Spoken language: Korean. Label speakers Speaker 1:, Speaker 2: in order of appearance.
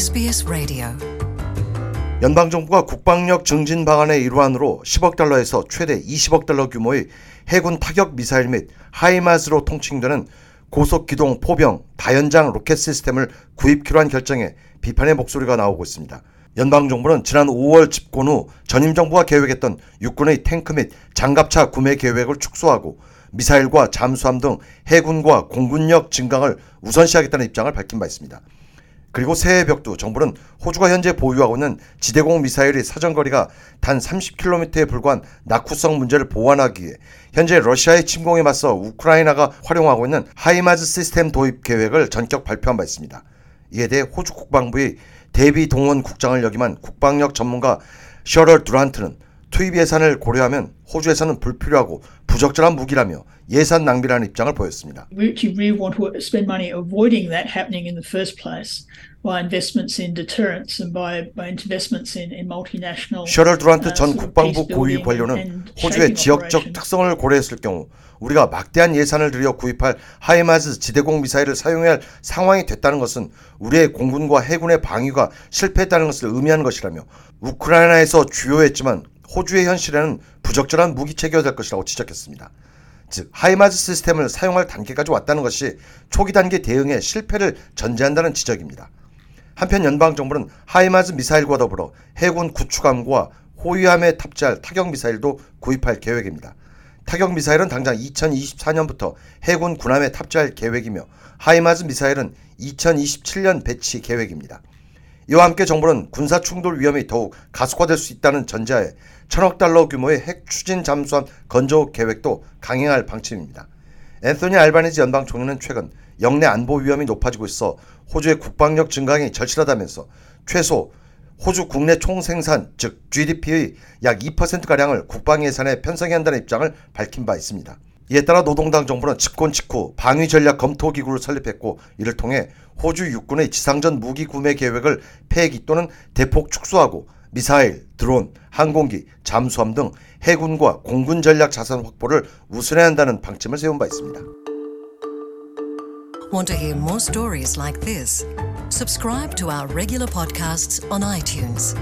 Speaker 1: SBS Radio.
Speaker 2: 연방 정부가 국방력 증진 방안의 일환으로 10억 달러에서 최대 20억 달러 규모의 해군 타격 미사일 및 하이마스로 통칭되는 고속 기동 포병 다연장 로켓 시스템을 구입키로 한 결정에 비판의 목소리가 나오고 있습니다. 연방 정부는 지난 5월 집권 후 전임 정부가 계획했던 육군의 탱크 및 장갑차 구매 계획을 축소하고 미사일과 잠수함 등 해군과 공군력 증강을 우선시하겠다는 입장을 밝힌 바 있습니다. 그리고 새해 벽두 정부는 호주가 현재 보유하고 있는 지대공 미사일의 사정거리가 단 30km에 불과한 낙후성 문제를 보완하기 위해 현재 러시아의 침공에 맞서 우크라이나가 활용하고 있는 하이마즈 시스템 도입 계획을 전격 발표한 바 있습니다. 이에 대해 호주 국방부의 대비 동원 국장을 역임한 국방력 전문가 셔럴 두란트는 투입 예산을 고려하면 호주에서는 불필요하고 부적절한 무기라며 예산 낭비라는 입장을 보였습니다.
Speaker 3: We actually really want to spend money avoiding that happening in the first place by investments in deterrence and by, by investments in, in multinational.
Speaker 2: 셔럴
Speaker 3: uh,
Speaker 2: 전 국방부 고위 관료는 호주의 지역적. 특성을 고려했을 경우 우리가 막대한 예산을 들여 구입할 하이마즈 지대공 미사일을 사용해야 할 상황이 됐다는 것은 우리의 공군과 해군의 방위가 실패했다는 것을 의미하는 것이라며 우크라이나에서 주요했지만 호주의 현실에는 부적절한 무기 체계가 될 것이라고 지적했습니다. 즉 하이마즈 시스템을 사용할 단계까지 왔다는 것이 초기 단계 대응의 실패를 전제한다는 지적입니다. 한편 연방 정부는 하이마즈 미사일과 더불어 해군 구축함과 호위함에 탑재할 타격 미사일도 구입할 계획입니다. 타격 미사일은 당장 2024년부터 해군 군함에 탑재할 계획이며 하이마즈 미사일은 2027년 배치 계획입니다. 이와 함께 정부는 군사 충돌 위험이 더욱 가속화될 수 있다는 전제하에 천억 달러 규모의 핵 추진 잠수함 건조 계획도 강행할 방침입니다. 앤소니 알바니지 연방 총리는 최근 영내 안보 위험이 높아지고 있어 호주의 국방력 증강이 절실하다면서 최소 호주 국내 총생산 즉 GDP의 약 2%가량을 국방 예산에 편성해야 한다는 입장을 밝힌 바 있습니다. 이에 따라 노동당 정부는 집권 직후 방위 전략 검토 기구를 설립했고 이를 통해 호주 육군의 지상전 무기 구매 계획을 폐기 또는 대폭 축소하고 미사일, 드론, 항공기, 잠수함 등 해군과 공군 전략 자산 확보를 우선해야 한다는 방침을 세운 바 있습니다.
Speaker 1: Want to hear more stories like this? Subscribe to our regular podcasts on iTunes.